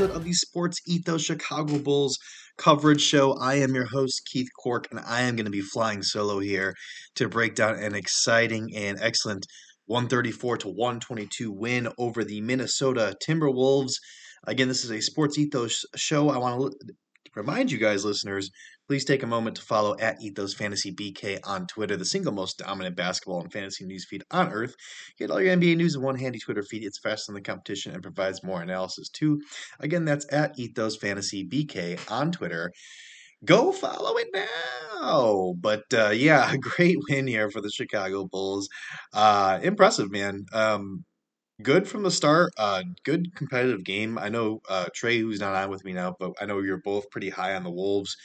episode of the Sports Ethos Chicago Bulls coverage show. I am your host, Keith Cork, and I am going to be flying solo here to break down an exciting and excellent 134 to 122 win over the Minnesota Timberwolves. Again, this is a Sports Ethos show. I want to remind you guys, listeners, please take a moment to follow at Ethos Fantasy BK on Twitter, the single most dominant basketball and fantasy news feed on earth. Get all your NBA news in one handy Twitter feed. It's faster than the competition and provides more analysis too. Again, that's at Ethos Fantasy BK on Twitter. Go follow it now. But uh, yeah, great win here for the Chicago Bulls. Uh, impressive, man. Um, good from the start. Uh, good competitive game. I know uh, Trey, who's not on with me now, but I know you're both pretty high on the Wolves,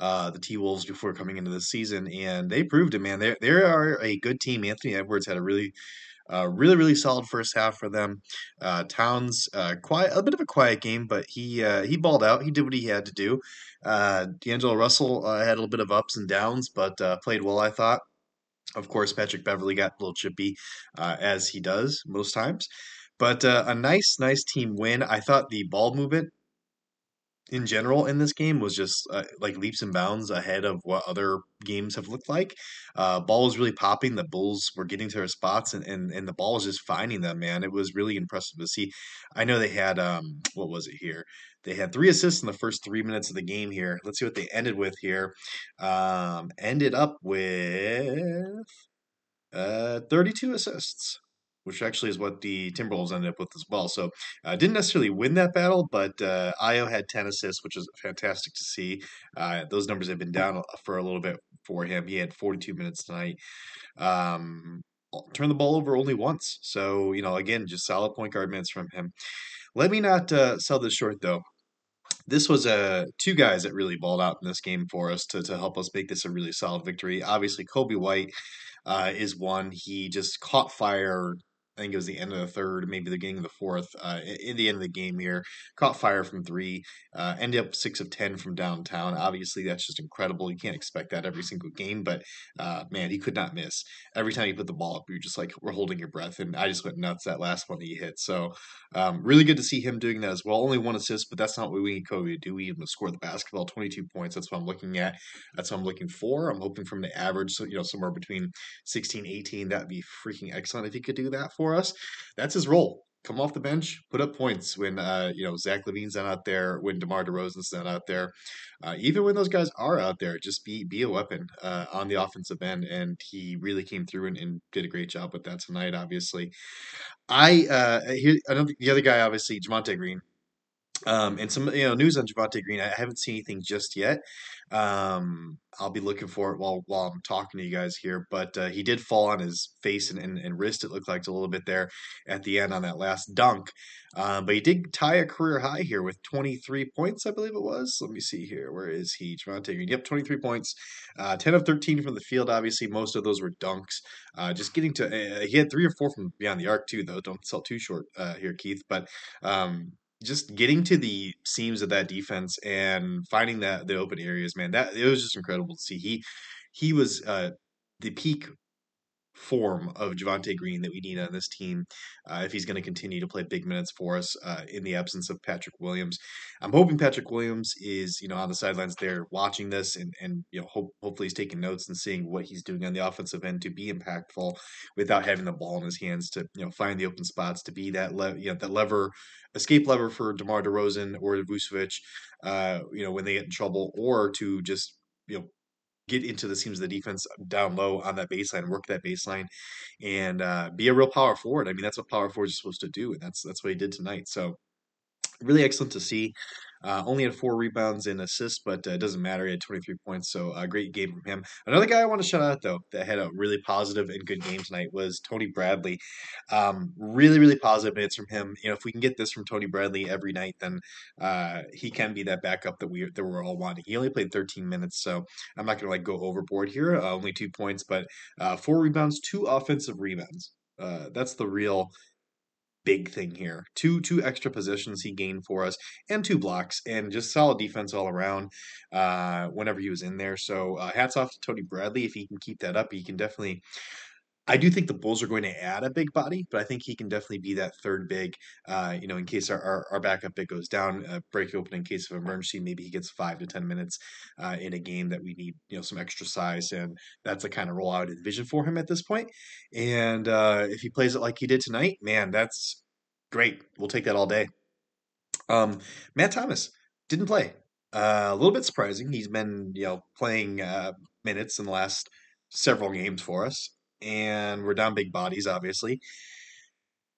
uh, the T Wolves, before coming into the season, and they proved it, man. They they are a good team. Anthony Edwards had a really. Uh, really, really solid first half for them. Uh, Towns, uh, quiet, a bit of a quiet game, but he uh, he balled out. He did what he had to do. Uh, D'Angelo Russell uh, had a little bit of ups and downs, but played well, I thought. Of course, Patrick Beverley got a little chippy, uh, as he does most times. But uh, a nice, nice team win. I thought the ball movement in general in this game was just uh, like leaps and bounds ahead of what other games have looked like. Uh, ball was really popping. The Bulls were getting to their spots, and, and, and the ball was just finding them, man. It was really impressive to see. I know they had, um, what was it here? They had three assists in the first three minutes of the game here. Let's see what they ended with here. Um, ended up with uh, 32 assists which actually is what the Timberwolves ended up with as well. So uh, didn't necessarily win that battle, but uh, Ayo had 10 assists, which is fantastic to see. Uh, those numbers have been down for a little bit for him. He had 42 minutes tonight. Um, turned the ball over only once. So, you know, again, just solid point guard minutes from him. Let me not uh, sell this short, though this was uh, two guys that really balled out in this game for us to, to help us make this a really solid victory. Obviously, Coby White uh, is one. He just caught fire I think it was the end of the third, maybe the beginning of the fourth, uh, in the end of the game here. Caught fire from three, uh, ended up six of 10 from downtown. Obviously, that's just incredible. You can't expect that every single game, but uh, man, he could not miss. Every time he put the ball up, you're just like, we're holding your breath. And I just went nuts that last one he hit. So, um, really good to see him doing that as well. Only one assist, but that's not what we need Coby to do. We need him to score the basketball, 22 points. That's what I'm looking at. That's what I'm looking for. I'm hoping from the average, so, you know, somewhere between 16, 18. That'd be freaking excellent if he could do that for us. That's his role. Come off the bench, put up points when uh, you know Zach LaVine's not out there, when DeMar DeRozan's not out there, uh, even when those guys are out there, just be be a weapon uh, on the offensive end. And he really came through and, and, did a great job with that tonight. Obviously, I uh, I don't the other guy obviously Javonte Green um, and some you know news on Javonte Green. I haven't seen anything just yet. Um, I'll be looking for it while while I'm talking to you guys here. But uh, he did fall on his face and, and, and, wrist. It looked like a little bit there at the end on that last dunk. Uh, but he did tie a career high here with 23 points, I believe it was. Let me see here. Where is he? Javonte Green. Yep, 23 points. Uh, 10 of 13 from the field. Obviously, most of those were dunks. Uh, just getting to. Uh, he had three or four from beyond the arc too, though. Don't sell too short uh, here, Keith. But um, just getting to the seams of that defense and finding that the open areas, man, that it was just incredible to see. He he was uh, the peak form of Javonte Green that we need on this team uh, if he's going to continue to play big minutes for us uh, in the absence of Patrick Williams. I'm hoping Patrick Williams is you know on the sidelines there watching this and and you know hope, hopefully he's taking notes and seeing what he's doing on the offensive end to be impactful without having the ball in his hands to you know find the open spots to be that le- you know that lever escape lever for DeMar DeRozan or Vucevic, uh, you know when they get in trouble or to just you know get into the seams of the defense down low on that baseline, work that baseline, and uh, be a real power forward. I mean, that's what power forwards are supposed to do, and that's that's what he did tonight. So really excellent to see. Uh, only had four rebounds and assists, but uh, it doesn't matter. He had 23 points, so a great game from him. Another guy I want to shout out, though, that had a really positive and good game tonight was Tony Bradley. Um, really, really positive minutes from him. You know, if we can get this from Tony Bradley every night, then uh, he can be that backup that we that we're all wanting. He only played 13 minutes, so I'm not going to like go overboard here. Uh, only two points, but four rebounds, two offensive rebounds. Uh, that's the real big thing here. Two two extra positions he gained for us, and two blocks, and just solid defense all around. Uh, whenever he was in there, so uh, hats off to Tony Bradley. If he can keep that up, he can definitely I do think the Bulls are going to add a big body, but I think he can definitely be that third big. Uh, you know, in case our, our, our backup big goes down, uh, break open in case of emergency. Maybe he gets five to ten minutes uh, in a game that we need, you know, some extra size, and that's the kind of role I would envision for him at this point. And uh, if he plays it like he did tonight, man, that's great. We'll take that all day. Um, Matt Thomas didn't play. Uh, a little bit surprising. He's been, you know, playing uh, minutes in the last several games for us, and we're down big bodies, obviously.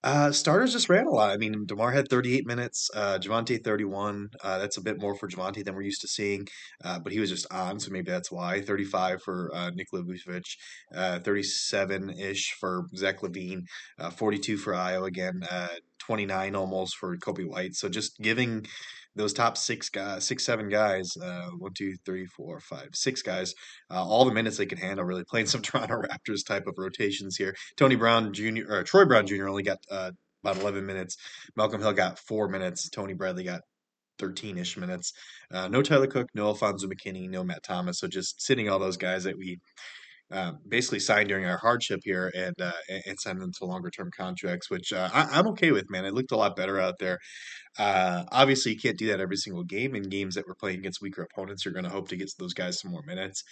Uh, starters just ran a lot. I mean, DeMar had 38 minutes, uh, Javonte 31. Uh, that's a bit more for Javonte than we're used to seeing, uh, but he was just on, so maybe that's why. 35 for uh, Nikola Vucevic, uh, 37 ish for Zach LaVine, uh, 42 for Ayo again, uh, 29 almost for Coby White. So just giving those top six guys, six, seven guys, uh, one, two, three, four, five, six guys, uh, all the minutes they can handle, really playing some Toronto Raptors type of rotations here. Tony Brown Jr. or Troy Brown Jr. only got uh, about 11 minutes. Malcolm Hill got four minutes. Tony Bradley got 13 ish minutes. Uh, no Tyler Cook, no Alfonzo McKinnie, no Matt Thomas. So just sitting all those guys that we uh, basically signed during our hardship here and uh, and signed them to longer term contracts, which uh, I, am okay with, man. It looked a lot better out there. Uh, obviously, you can't do that every single game. In games that we're playing against weaker opponents, you're going to hope to get those guys some more minutes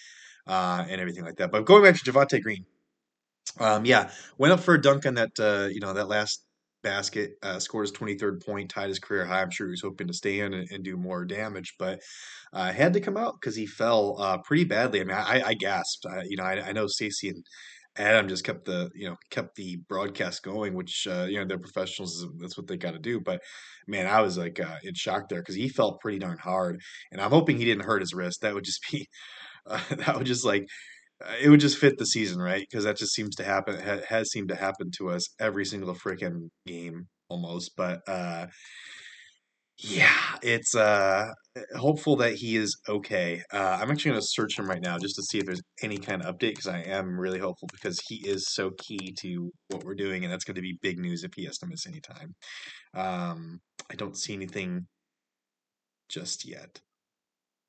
uh, and everything like that. But going back to Javonte Green, um, yeah, went up for a dunk on that uh, you know that last basket, uh, scored his 23rd point, tied his career high. I'm sure he was hoping to stay in and, and do more damage, but uh, had to come out because he fell uh, pretty badly. I mean, I, I gasped. I, you know, I, I know Stacy and Adam just kept the you know kept the broadcast going, which uh, you know they're professionals. That's what they got to do. But man, I was like uh, in shock there because he felt pretty darn hard, and I'm hoping he didn't hurt his wrist. That would just be uh, that would just like it would just fit the season, right? Because that just seems to happen. Ha- has seemed to happen to us every single freaking game almost. But uh, yeah, it's uh, hopeful that he is okay. Uh, I'm actually going to search him right now just to see if there's any kind of update because I am really hopeful because he is so key to what we're doing, and that's going to be big news if he has to miss any time. Um, I don't see anything just yet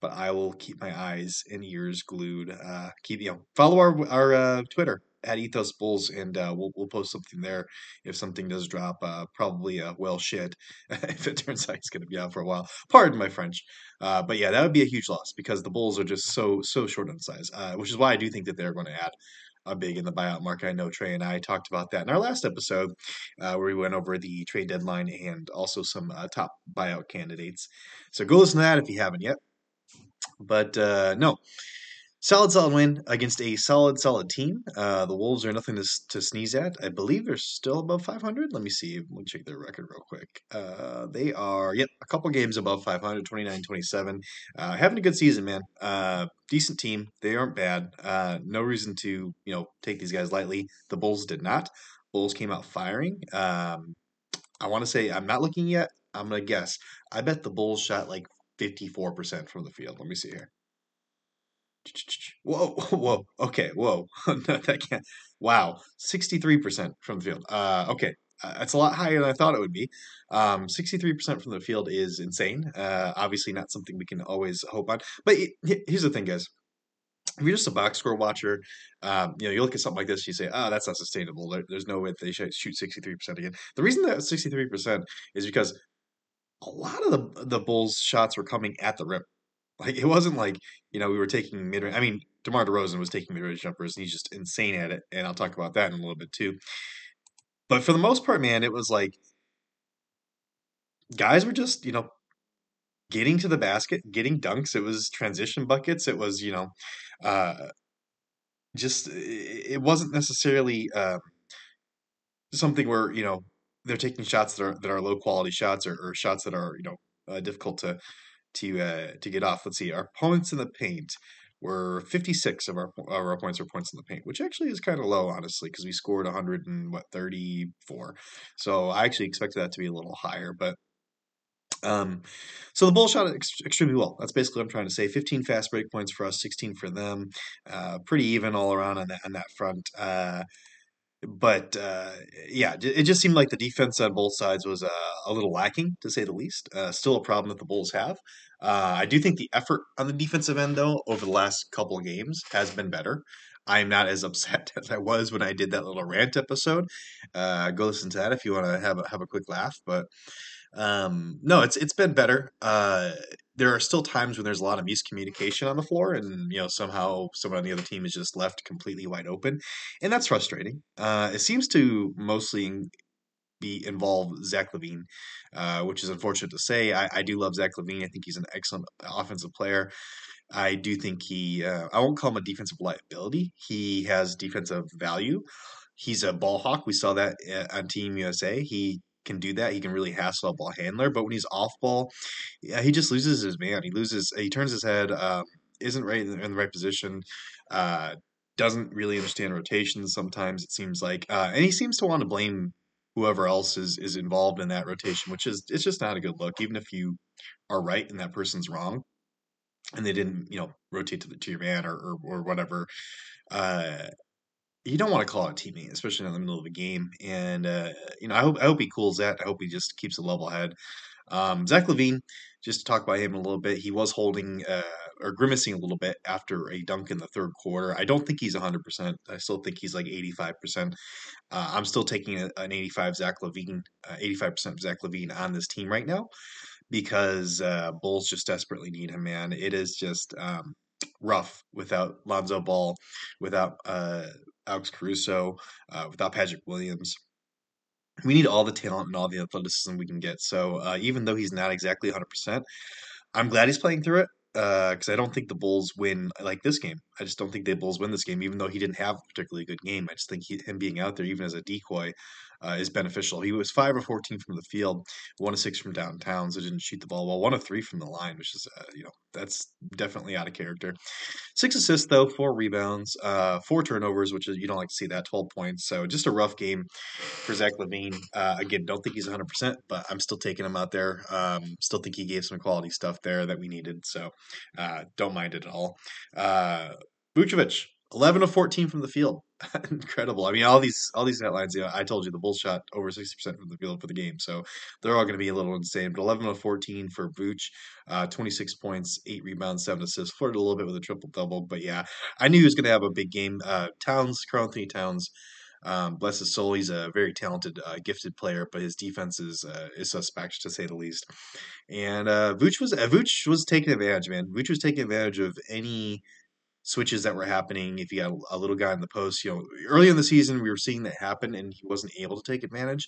but I will keep my eyes and ears glued. Uh, keep you know follow our our uh, Twitter at Ethos Bulls, and uh, we'll we'll post something there if something does drop. Uh, probably uh, well shit if it turns out he's going to be out for a while. Pardon my French, uh, but yeah, that would be a huge loss because the Bulls are just so so short on size, uh, which is why I do think that they're going to add a big in the buyout market. I know Trey and I talked about that in our last episode, uh, where we went over the trade deadline and also some uh, top buyout candidates. So go listen to that if you haven't yet. But uh, no, solid, solid win against a solid, solid team. Uh, the Wolves are nothing to, to sneeze at. I believe they're still above 500. Let me see. Let me check their record real quick. Uh, they are, yep, a couple games above 500, 29, 27. Uh, having a good season, man. Uh, decent team. They aren't bad. Uh, no reason to, you know, take these guys lightly. The Bulls did not. Bulls came out firing. Um, I want to say, I'm not looking yet. I'm going to guess. I bet the Bulls shot like 54% from the field. Let me see here. Whoa, whoa, okay, whoa. no, that can't. Wow, 63% from the field. Uh, okay, uh, that's a lot higher than I thought it would be. Um, 63% from the field is insane. Uh, obviously, not something we can always hope on. But here's the thing, guys. If you're just a box score watcher, um, you know, you look at something like this, you say, "Oh, that's not sustainable. There, there's no way they should shoot 63% again." The reason that 63% is because a lot of the the Bulls' shots were coming at the rim. Like it wasn't like you know we were taking mid. Range. I mean, DeMar DeRozan was taking mid range jumpers, and he's just insane at it. And I'll talk about that in a little bit too. But for the most part, man, it was like guys were just you know getting to the basket, getting dunks. It was transition buckets. It was you know uh, just it wasn't necessarily uh, something where you know they're taking shots that are that are low quality shots or, or shots that are you know uh, difficult to to uh, to get off. Let's see, our points in the paint were 56 of our our points were points in the paint, which actually is kind of low, honestly, because we scored 100 and what 34. So I actually expected that to be a little higher, but. Um, so the Bulls shot ex- extremely well. That's basically what I'm trying to say. 15 fast break points for us, 16 for them. Uh, pretty even all around on that on that front. Uh, but uh, yeah, it just seemed like the defense on both sides was uh, a little lacking, to say the least. Uh, still a problem that the Bulls have. Uh, I do think the effort on the defensive end, though, over the last couple of games has been better. I'm not as upset as I was when I did that little rant episode. Uh, go listen to that if you want to have a, have a quick laugh. But um, no, it's it's been better. There are still times when there's a lot of miscommunication on the floor, and you know somehow someone on the other team is just left completely wide open, and that's frustrating. Uh, it seems to mostly be involve Zach LaVine, uh, which is unfortunate to say. I, I, do love Zach LaVine. I think he's an excellent offensive player. I do think he. Uh, I won't call him a defensive liability. He has defensive value. He's a ball hawk. We saw that uh, on Team USA. He can do that. He can really hassle a ball handler, but when he's off ball, yeah, he just loses his man. He loses. He turns his head. Um, isn't right in the right position. Uh, doesn't really understand rotations. Sometimes it seems like, uh, and he seems to want to blame whoever else is is involved in that rotation, which is it's just not a good look. Even if you are right and that person's wrong, and they didn't, you know, rotate to the to your man or or, or whatever. Uh, you don't want to call out a teammate, especially in the middle of a game. And uh, you know, I hope I hope he cools that. I hope he just keeps a level head. Um, Zach LaVine, just to talk about him a little bit, he was holding uh, or grimacing a little bit after a dunk in the third quarter. I don't think he's 100%. I still think he's like 85%. Uh, I'm still taking a, an 85 Zach LaVine, uh, 85% Zach LaVine on this team right now because uh, Bulls just desperately need him, man. It is just um, rough without Lonzo Ball, without uh, Alex Caruso, uh, without Patrick Williams. We need all the talent and all the athleticism we can get. So uh, even though he's not exactly 100%, I'm glad he's playing through it because uh, I don't think the Bulls win like this game. I just don't think the Bulls win this game, even though he didn't have a particularly good game. I just think he, him being out there, even as a decoy, uh, is beneficial. He was five of fourteen from the field, one of six from downtown, so didn't shoot the ball well. One of three from the line, which is uh, you know that's definitely out of character. Six assists though, four rebounds, uh, four turnovers, which is you don't like to see that. Twelve points, so just a rough game for Zach LaVine. Uh, again, don't think he's one hundred percent, but I'm still taking him out there. Um, still think he gave some quality stuff there that we needed, so uh, don't mind it at all. Vucevic, 11 of 14 from the field. Incredible. I mean, all these all these headlines. You know, I told you the Bulls shot over 60% from the field for the game, so they're all going to be a little insane. But 11 of 14 for Vooch, uh, 26 points, eight rebounds, seven assists. Flirted a little bit with a triple double, but yeah, I knew he was going to have a big game. Uh, Towns, Karl-Anthony Towns. Um, bless his soul, he's a very talented, uh, gifted player, but his defense is uh, is suspect to say the least. And uh, Vooch was uh, Vooch was taking advantage, man. Vooch was taking advantage of any switches that were happening. If you got a little guy in the post, you know, early in the season we were seeing that happen, and he wasn't able to take advantage.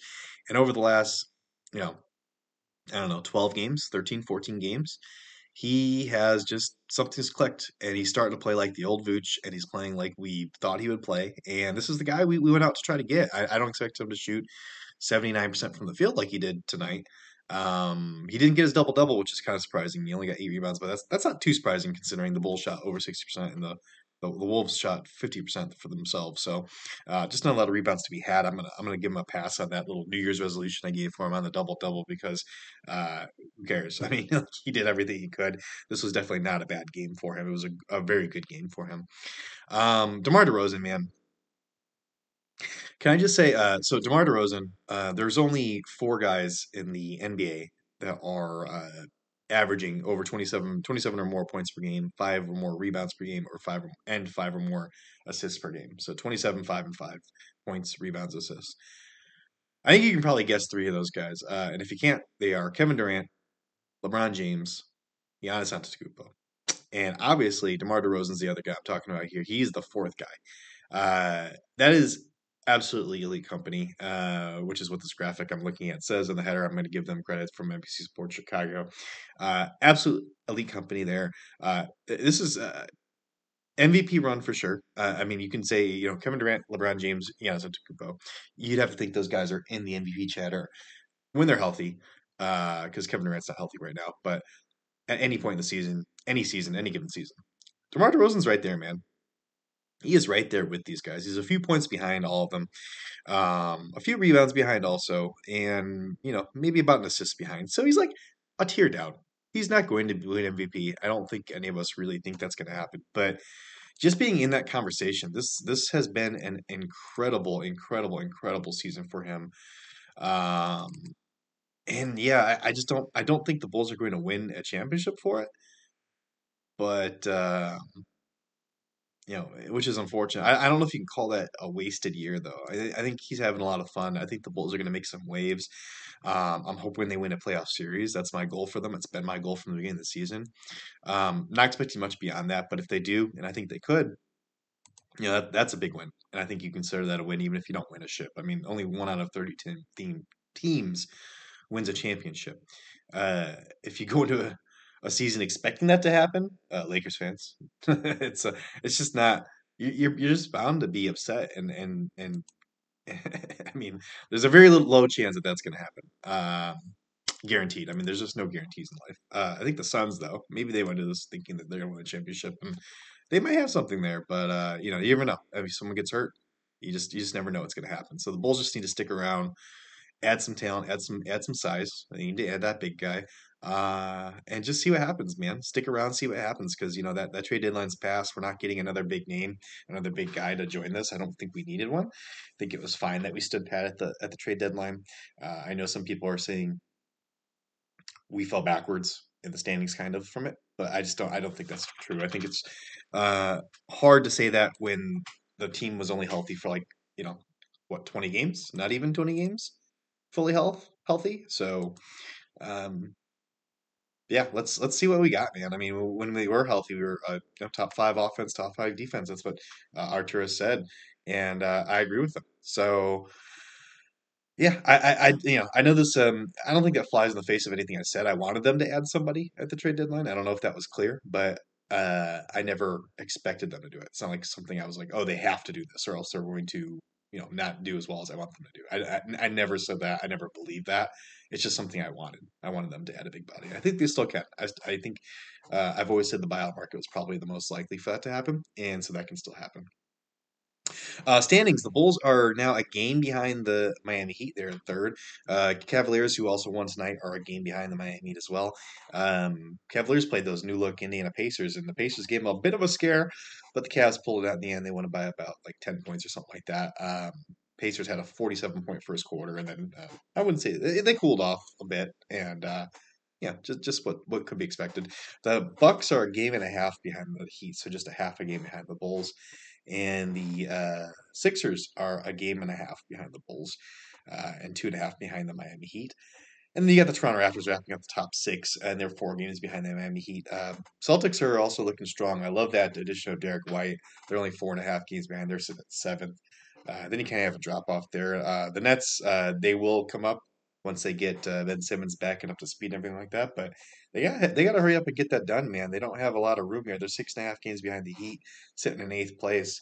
And over the last, you know, I don't know, 12 games, 13, 14 games, he has just something's clicked and he's starting to play like the old Vooch and he's playing like we thought he would play. And this is the guy we, we went out to try to get. I, I don't expect him to shoot 79% from the field like he did tonight. Um, he didn't get his double double, which is kind of surprising. He only got eight rebounds, but that's that's not too surprising considering the Bulls shot over sixty percent and the, the, the Wolves shot fifty percent for themselves. So, uh, just not a lot of rebounds to be had. I'm gonna I'm gonna give him a pass on that little New Year's resolution I gave for him on the double double because uh, who cares? I mean, he did everything he could. This was definitely not a bad game for him. It was a, a very good game for him. Um, DeMar DeRozan, man, can I just say, uh, so DeMar DeRozan, uh, there's only four guys in the NBA that are uh, averaging over 27, 27 or more points per game, five or more rebounds per game, or five or, and five or more assists per game. So 27, five, and five points, rebounds, assists. I think you can probably guess three of those guys. Uh, and if you can't, they are Kevin Durant, LeBron James, Giannis Antetokounmpo. And obviously, DeMar DeRozan's the other guy I'm talking about here. He's the fourth guy. Uh, that is absolutely elite company, uh, which is what this graphic I'm looking at says in the header. I'm going to give them credit from NBC Sports Chicago. Uh, absolute elite company there. Uh, this is uh, MVP run for sure. Uh, I mean, you can say you know Kevin Durant, LeBron James, Giannis Antetokounmpo. You'd have to think those guys are in the MVP chatter when they're healthy, because uh, Kevin Durant's not healthy right now. But at any point in the season, any season, any given season, DeMar DeRozan's right there, man he is right there with these guys. He's a few points behind all of them, um, a few rebounds behind also, and you know maybe about an assist behind. So he's like a tear down. He's not going to win MVP. I don't think any of us really think that's going to happen. But just being in that conversation. This this has been an incredible, incredible, incredible season for him. Um, and yeah, I, I just don't I don't think the Bulls are going to win a championship for it. But uh, you know, which is unfortunate. I, I don't know if you can call that a wasted year though. I, I think he's having a lot of fun. I think the Bulls are going to make some waves. Um, I'm hoping they win a playoff series. That's my goal for them. It's been my goal from the beginning of the season. Um, not expecting much beyond that, but if they do, and I think they could, you know, that, that's a big win. And I think you consider that a win even if you don't win a ship. I mean, only one out of 30 team, teams wins a championship. Uh, if you go into a, a season expecting that to happen, uh, Lakers fans, it's a, it's just not. You're you're just bound to be upset, and and and I mean, there's a very low chance that that's going to happen. Um, guaranteed. I mean, there's just no guarantees in life. Uh, I think the Suns, though, maybe they went into this thinking that they're going to win a championship, and they might have something there. But uh, you know, you never know. If someone gets hurt, you just you just never know what's going to happen. So the Bulls just need to stick around, add some talent, add some add some size. They need to add that big guy, uh, and just see what happens, man. Stick around, see what happens, because you know that that trade deadline's passed. We're not getting another big name, another big guy to join this. I don't think we needed one. I think it was fine that we stood pat at the at the trade deadline. Uh, I know some people are saying we fell backwards in the standings, kind of from it, but I just don't. I don't think that's true. I think it's uh, hard to say that when the team was only healthy for like you know what twenty games, not even twenty games, fully health healthy. So um, yeah, let's let's see what we got, man. I mean, when we were healthy, we were uh, top five offense, top five defense. That's what uh, Artur has said, and uh, I agree with him. So, yeah, I, I, I, you know, I know this. Um, I don't think that flies in the face of anything I said. I wanted them to add somebody at the trade deadline. I don't know if that was clear, but uh, I never expected them to do it. It's not like something I was like, oh, they have to do this, or else they're going to, you know, not do as well as I want them to do. I, I, I never said that. I never believed that. It's just something I wanted. I wanted them to add a big body. I think they still can. I, I think uh, I've always said the buyout market was probably the most likely for that to happen, and so that can still happen. Uh, standings: The Bulls are now a game behind the Miami Heat. They're in third. Uh, Cavaliers, who also won tonight, are a game behind the Miami Heat as well. Um, Cavaliers played those new look Indiana Pacers, and the Pacers gave them a bit of a scare, but the Cavs pulled it out in the end. They won by about like ten points or something like that. Um, Pacers had a 47 point first quarter, and then uh, I wouldn't say they, they, cooled off a bit, and uh, yeah, just just what what could be expected. The Bucks are a game and a half behind the Heat, so just a half a game behind the Bulls, and the uh, Sixers are a game and a half behind the Bulls, uh, and two and a half behind the Miami Heat. And then you got the Toronto Raptors wrapping up the top six, and they're four games behind the Miami Heat. Uh, Celtics are also looking strong. I love that addition of Derrick White. They're only four and a half games behind. They're sitting at seventh. Uh, then you kind of have a drop off there. Uh, the Nets, uh, they will come up once they get uh, Ben Simmons back and up to speed and everything like that. But they got they got to hurry up and get that done, man. They don't have a lot of room here. They're six and a half games behind the Heat, sitting in eighth place.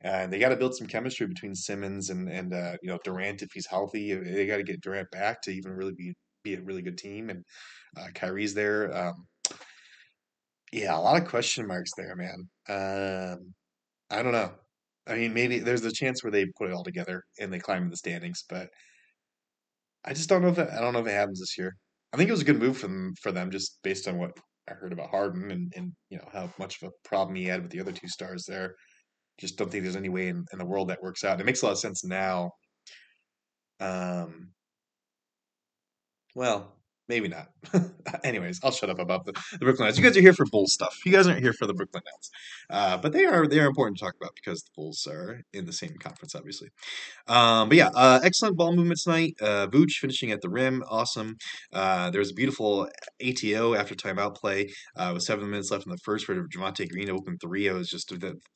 And they got to build some chemistry between Simmons and and uh, you know Durant if he's healthy. They got to get Durant back to even really be be a really good team. And uh, Kyrie's there. Um, yeah, a lot of question marks there, man. Um, I don't know. I mean, maybe there's a chance where they put it all together and they climb in the standings, but I just don't know if it, I don't know if it happens this year. I think it was a good move for them for them just based on what I heard about Harden and, and you know how much of a problem he had with the other two stars there. Just don't think there's any way in, in the world that works out. It makes a lot of sense now. Um, well, Maybe not. Anyways, I'll shut up about the, the Brooklyn Nets. You guys are here for Bulls stuff. You guys aren't here for the Brooklyn Nets, uh, but they are they are important to talk about because the Bulls are in the same conference, obviously. Um, but yeah, uh, excellent ball movement tonight. Uh, Vooch finishing at the rim, awesome. Uh, there was a beautiful ATO after timeout play uh, with seven minutes left in the first for Javonte Green open three. I was just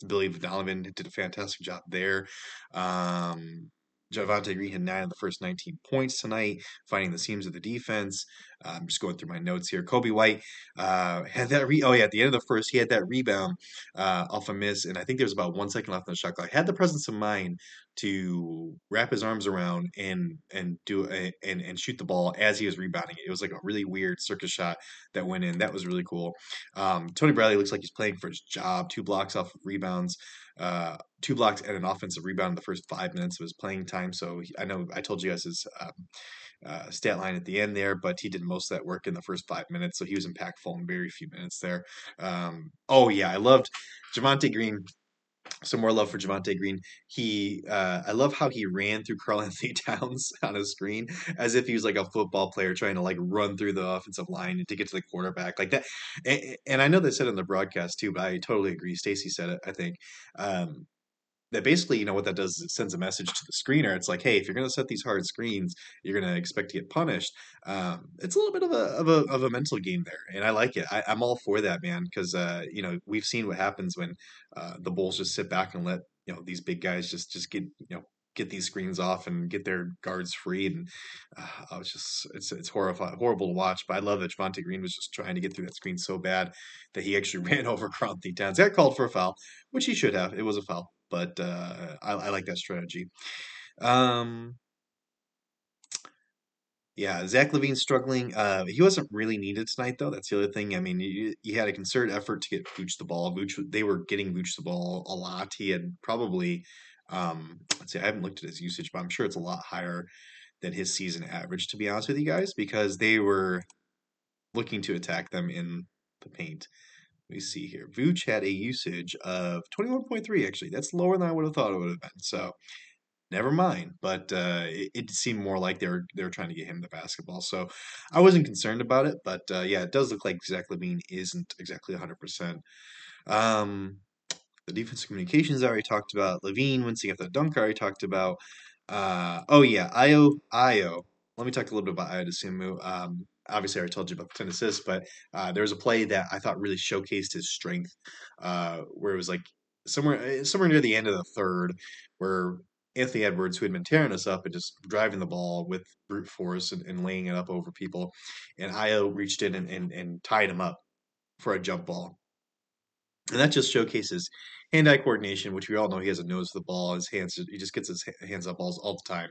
Billy Donovan did a fantastic job there. Um, Javonte Green had nine of the first 19 points tonight, finding the seams of the defense. I'm just going through my notes here. Coby White uh, had that. Re- oh yeah, at the end of the first, he had that rebound uh, off a miss, and I think there was about one second left on the shot clock. Had the presence of mind to wrap his arms around and and do a, and and shoot the ball as he was rebounding it. It was like a really weird circus shot that went in. That was really cool. Um, Tony Bradley looks like he's playing for his job. Two blocks off of rebounds. Uh, two blocks and an offensive rebound in the first five minutes of his playing time. So he, I know I told you guys his um, uh, stat line at the end there, but he did most of that work in the first five minutes, so he was impactful in very few minutes there. Um, oh yeah, I loved Javonte Green some more love for Javonte Green. He, uh, I love how he ran through Karl-Anthony Towns on a screen as if he was like a football player trying to like run through the offensive line and to get to the quarterback like that. And, and I know they said in the broadcast too, but I totally agree. Stacy said it. I think um, that basically, you know, what that does is it sends a message to the screener. It's like, hey, if you're going to set these hard screens, you're going to expect to get punished. Um, it's a little bit of a, of a of a mental game there, and I like it. I, am all for that, man, because uh, you know we've seen what happens when uh, the Bulls just sit back and let you know these big guys just just get you know get these screens off and get their guards free. And uh, I was just, it's it's horrible horrible to watch. But I love that Javonte Green was just trying to get through that screen so bad that he actually ran over Karl-Anthony Towns. Got called for a foul, which he should have. It was a foul but uh, I, I, like that strategy. Um, yeah, Zach LaVine struggling. Uh, he wasn't really needed tonight, though. That's the other thing. I mean, you had a concerted effort to get Vooch the ball. Vooch, they were getting Vooch the ball a lot. He had probably, um, let's see, I haven't looked at his usage, but I'm sure it's a lot higher than his season average, to be honest with you guys, because they were looking to attack them in the paint me see here. Vooch had a usage of 21.3, actually. That's lower than I would have thought it would have been. So never mind. But uh, it, it, seemed more like they were they were trying to get him the basketball. So I wasn't concerned about it. But uh, yeah, it does look like Zach LaVine isn't exactly 100%. Um, the defensive communications I already talked about. LaVine wincing at the dunk I already talked about. Uh, oh yeah, Ayo Ayo. Let me talk a little bit about Ayo Dosunmu. Um, obviously I told you about the 10 assists, but uh, there was a play that I thought really showcased his strength, uh, where it was like somewhere eh, somewhere near the end of the third, where Anthony Edwards, who had been tearing us up and just driving the ball with brute force and, and laying it up over people, and Ayo reached in and, and, and tied him up for a jump ball. And that just showcases hand-eye coordination, which we all know he has a nose for the ball. His hands, he just gets his hands up balls all the time,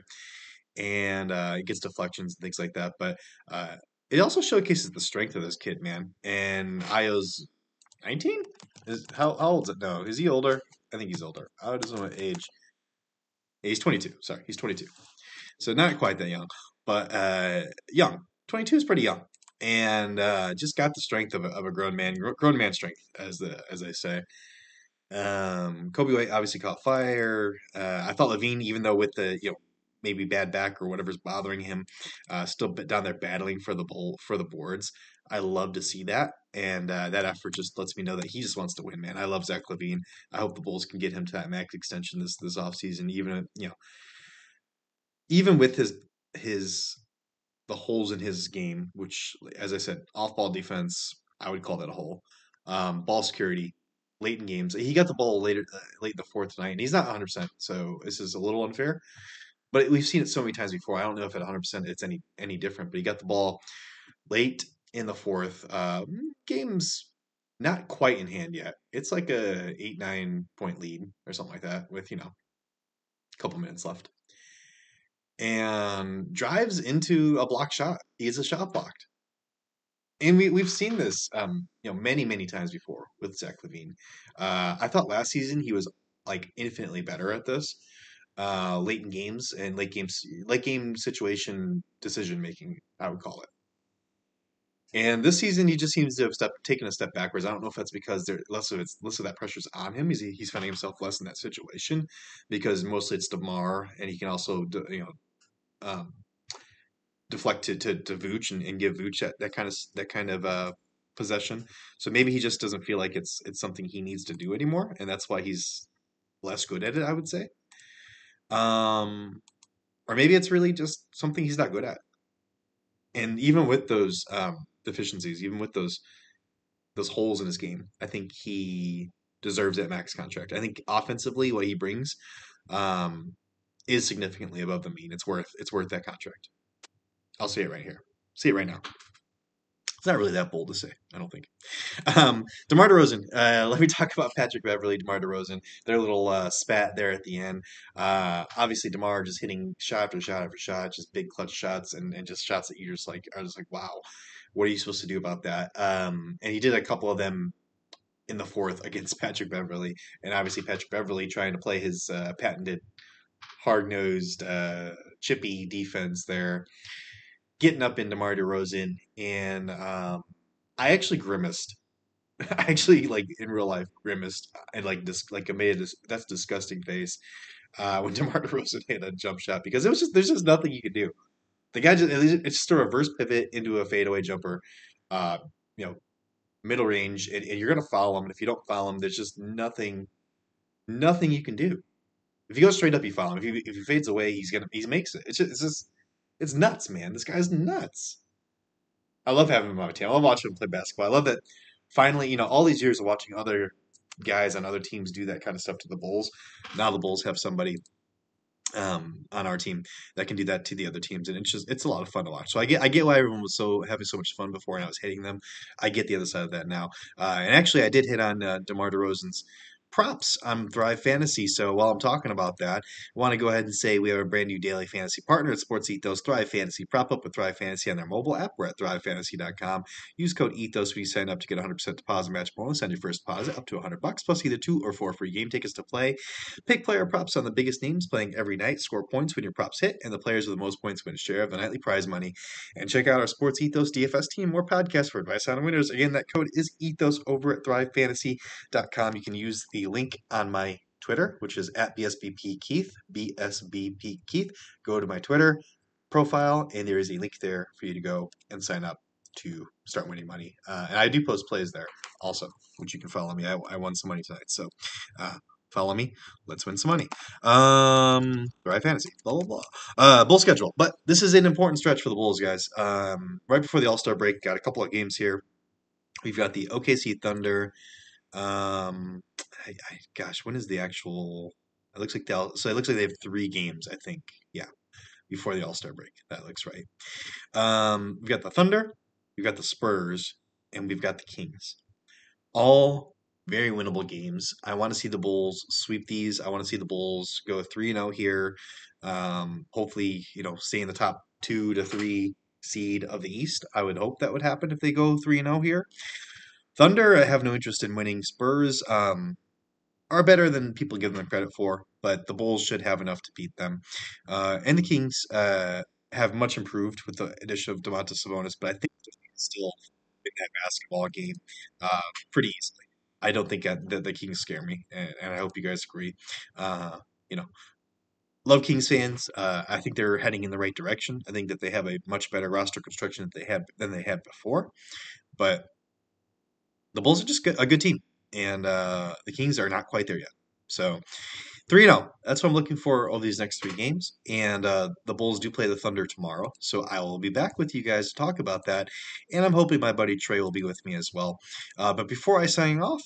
and uh, he gets deflections and things like that. But uh, it also showcases the strength of this kid, man. And Ayo's 19? Is how, how old is it? No, is he older? I think he's older. How does what age? He's 22. Sorry, he's 22. So not quite that young, but uh, young. 22 is pretty young, and uh, just got the strength of a, of a grown man, grown man strength, as the as they say. Um, Coby White obviously caught fire. Uh, I thought LaVine, even though with the you know maybe bad back or whatever's bothering him, uh, still down there battling for the bowl for the boards. I love to see that, and uh, that effort just lets me know that he just wants to win, man. I love Zach LaVine. I hope the Bulls can get him to that max extension this this offseason, even you know, even with his his the holes in his game, which, as I said, off ball defense, I would call that a hole. Um, ball security, late in games. He got the ball later, uh, late in the fourth night, and he's not 100. percent So this is a little unfair. But we've seen it so many times before. I don't know if at 100% it's any any different. But he got the ball late in the fourth. Uh, game's not quite in hand yet. It's like a eight nine point lead or something like that with you know a couple minutes left, and drives into a block shot. He a shot blocked. And we, we've seen this, um, you know, many, many times before with Zach LaVine. Uh, I thought last season he was like infinitely better at this uh, late in games and late games, late game situation decision making. I would call it. And this season, he just seems to have step, taken a step backwards. I don't know if that's because there less of it's less of that pressure's on him. He's he's finding himself less in that situation because mostly it's DeMar, and he can also you know um, deflect to to, to Vooch and, and give Vooch that, that kind of that kind of uh, possession. So maybe he just doesn't feel like it's it's something he needs to do anymore, and that's why he's less good at it. I would say. Um, or maybe it's really just something he's not good at. And even with those um, deficiencies, even with those those holes in his game, I think he deserves that max contract. I think offensively, what he brings um, is significantly above the mean. It's worth it's worth that contract. I'll see it right here. See it right now. It's not really that bold to say, I don't think. Um, DeMar DeRozan. Uh, let me talk about Patrick Beverley, DeMar DeRozan. Their little uh, spat there at the end. Uh, obviously, DeMar just hitting shot after shot after shot, just big clutch shots, and, and just shots that you just like are just like, wow, what are you supposed to do about that? Um, and he did a couple of them in the fourth against Patrick Beverley, and obviously Patrick Beverley trying to play his uh, patented hard nosed, uh, chippy defense there getting up into DeMar DeRozan, and um, I actually grimaced I actually like in real life grimaced and like dis- like made this that's disgusting face uh, when DeMar DeRozan hit a jump shot because it was just there's just nothing you could do. The guy just it's just a reverse pivot into a fadeaway jumper, uh, you know, middle range, and, and you're gonna follow him. And if you don't follow him, there's just nothing, nothing you can do. If he goes straight up, you follow him. If he if he fades away, he's gonna he makes it. It's just it's just it's nuts, man. This guy's nuts. I love having him on my team. I love watching him play basketball. I love that finally, you know, all these years of watching other guys on other teams do that kind of stuff to the Bulls. Now the Bulls have somebody um, on our team that can do that to the other teams, and it's just it's a lot of fun to watch. So I get I get why everyone was so having so much fun before, and I was hating them. I get the other side of that now, uh, and actually I did hit on uh, DeMar DeRozan's props on Thrive Fantasy. So while I'm talking about that, I want to go ahead and say we have a brand new daily fantasy partner at Sports Ethos, Thrive Fantasy. Prop up with Thrive Fantasy on their mobile app. We're at thrivefantasy.com. Use code ETHOS when you sign up to get 100% deposit match bonus on your first deposit up to 100 bucks plus either two or four free game tickets to play. Pick player props on the biggest names playing every night. Score points when your props hit, and the players with the most points win a share of the nightly prize money. And check out our Sports Ethos DFS team more podcasts for advice on winners. Again, that code is ETHOS over at thrivefantasy.com. You can use the link on my Twitter, which is at BSBP Keith, BSBP Keith. Go to my Twitter profile, and there is a link there for you to go and sign up to start winning money. Uh, and I do post plays there also, which you can follow me. I, I won some money tonight, so uh, follow me. Let's win some money. Um, fantasy, blah blah blah. Uh, bull schedule, but this is an important stretch for the Bulls, guys. Um, right before the All Star break, got a couple of games here. We've got the OKC Thunder. Um, I, I, gosh, when is the actual? It looks like they'll. so it looks like they have three games. I think, yeah, before the All Star break. That looks right. Um, we've got the Thunder, we've got the Spurs, and we've got the Kings. All very winnable games. I want to see the Bulls sweep these. I want to see the Bulls go three and zero oh here. Um, hopefully, you know, stay in the top two to three seed of the East. I would hope that would happen if they go three and zero oh here. Thunder, I have no interest in winning. Spurs um, are better than people give them credit for, but the Bulls should have enough to beat them. Uh, and the Kings uh, have much improved with the addition of Domantas Sabonis, but I think they still win that basketball game uh, pretty easily. I don't think that the, the Kings scare me, and, and, I hope you guys agree. Uh, you know, love Kings fans. Uh, I think they're heading in the right direction. I think that they have a much better roster construction that they had than they had before. But the Bulls are just a good team, and uh, the Kings are not quite there yet. So three zero. Oh, that's what I'm looking for over these next three games, and uh, the Bulls do play the Thunder tomorrow. So I will be back with you guys to talk about that, and I'm hoping my buddy Trey will be with me as well. Uh, but before I sign off,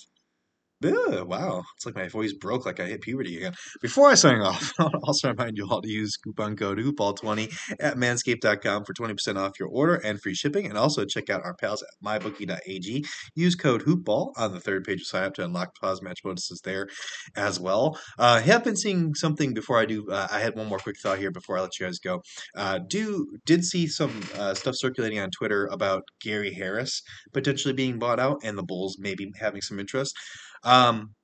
Ugh, wow, it's like my voice broke like I hit puberty again. Before I sign off, I'll also remind you all to use coupon code HoopBall20 at manscaped.com for 20% off your order and free shipping. And also check out our pals at mybookie.ag. Use code HoopBall on the third page of sign up to unlock pause match bonuses there as well. Uh, I have been seeing something before I do. Uh, I had one more quick thought here before I let you guys go. Uh, do Did see some uh, stuff circulating on Twitter about Gary Harris potentially being bought out and the Bulls maybe having some interest. Um,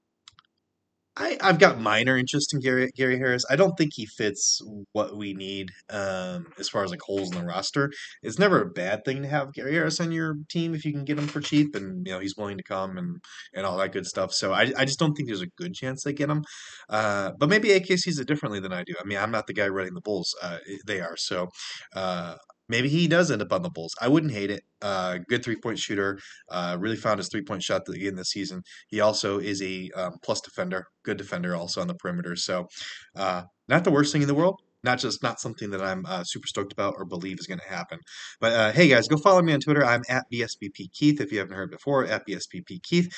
I, I've got minor interest in Gary Gary Harris. I don't think he fits what we need um, as far as like holes in the roster. It's never a bad thing to have Gary Harris on your team if you can get him for cheap and you know he's willing to come and and all that good stuff. So I, I just don't think there's a good chance they get him. Uh, but maybe AK sees it differently than I do. I mean, I'm not the guy running the Bulls. Uh, they are. So uh, maybe he does end up on the Bulls. I wouldn't hate it. Uh, good three point shooter. Uh, really found his three point shot in this season. He also is a um, plus defender, good defender also on the perimeter. So, uh, not the worst thing in the world. Not just not something that I'm uh, super stoked about or believe is going to happen. But uh, hey guys, go follow me on Twitter. I'm at BSBP Keith if you haven't heard before. At BSBP Keith.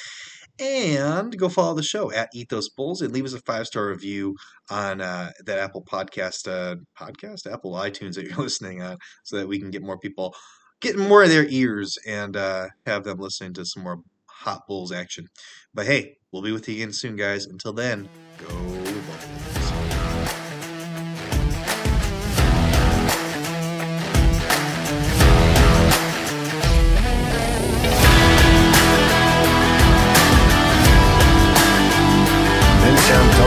And go follow the show at Ethos Bulls and leave us a five star review on uh, that Apple Podcast, uh, podcast, Apple iTunes that you're listening on, so that we can get more people getting more of their ears and uh, have them listening to some more hot Bulls action. But hey, we'll be with you again soon, guys. Until then, go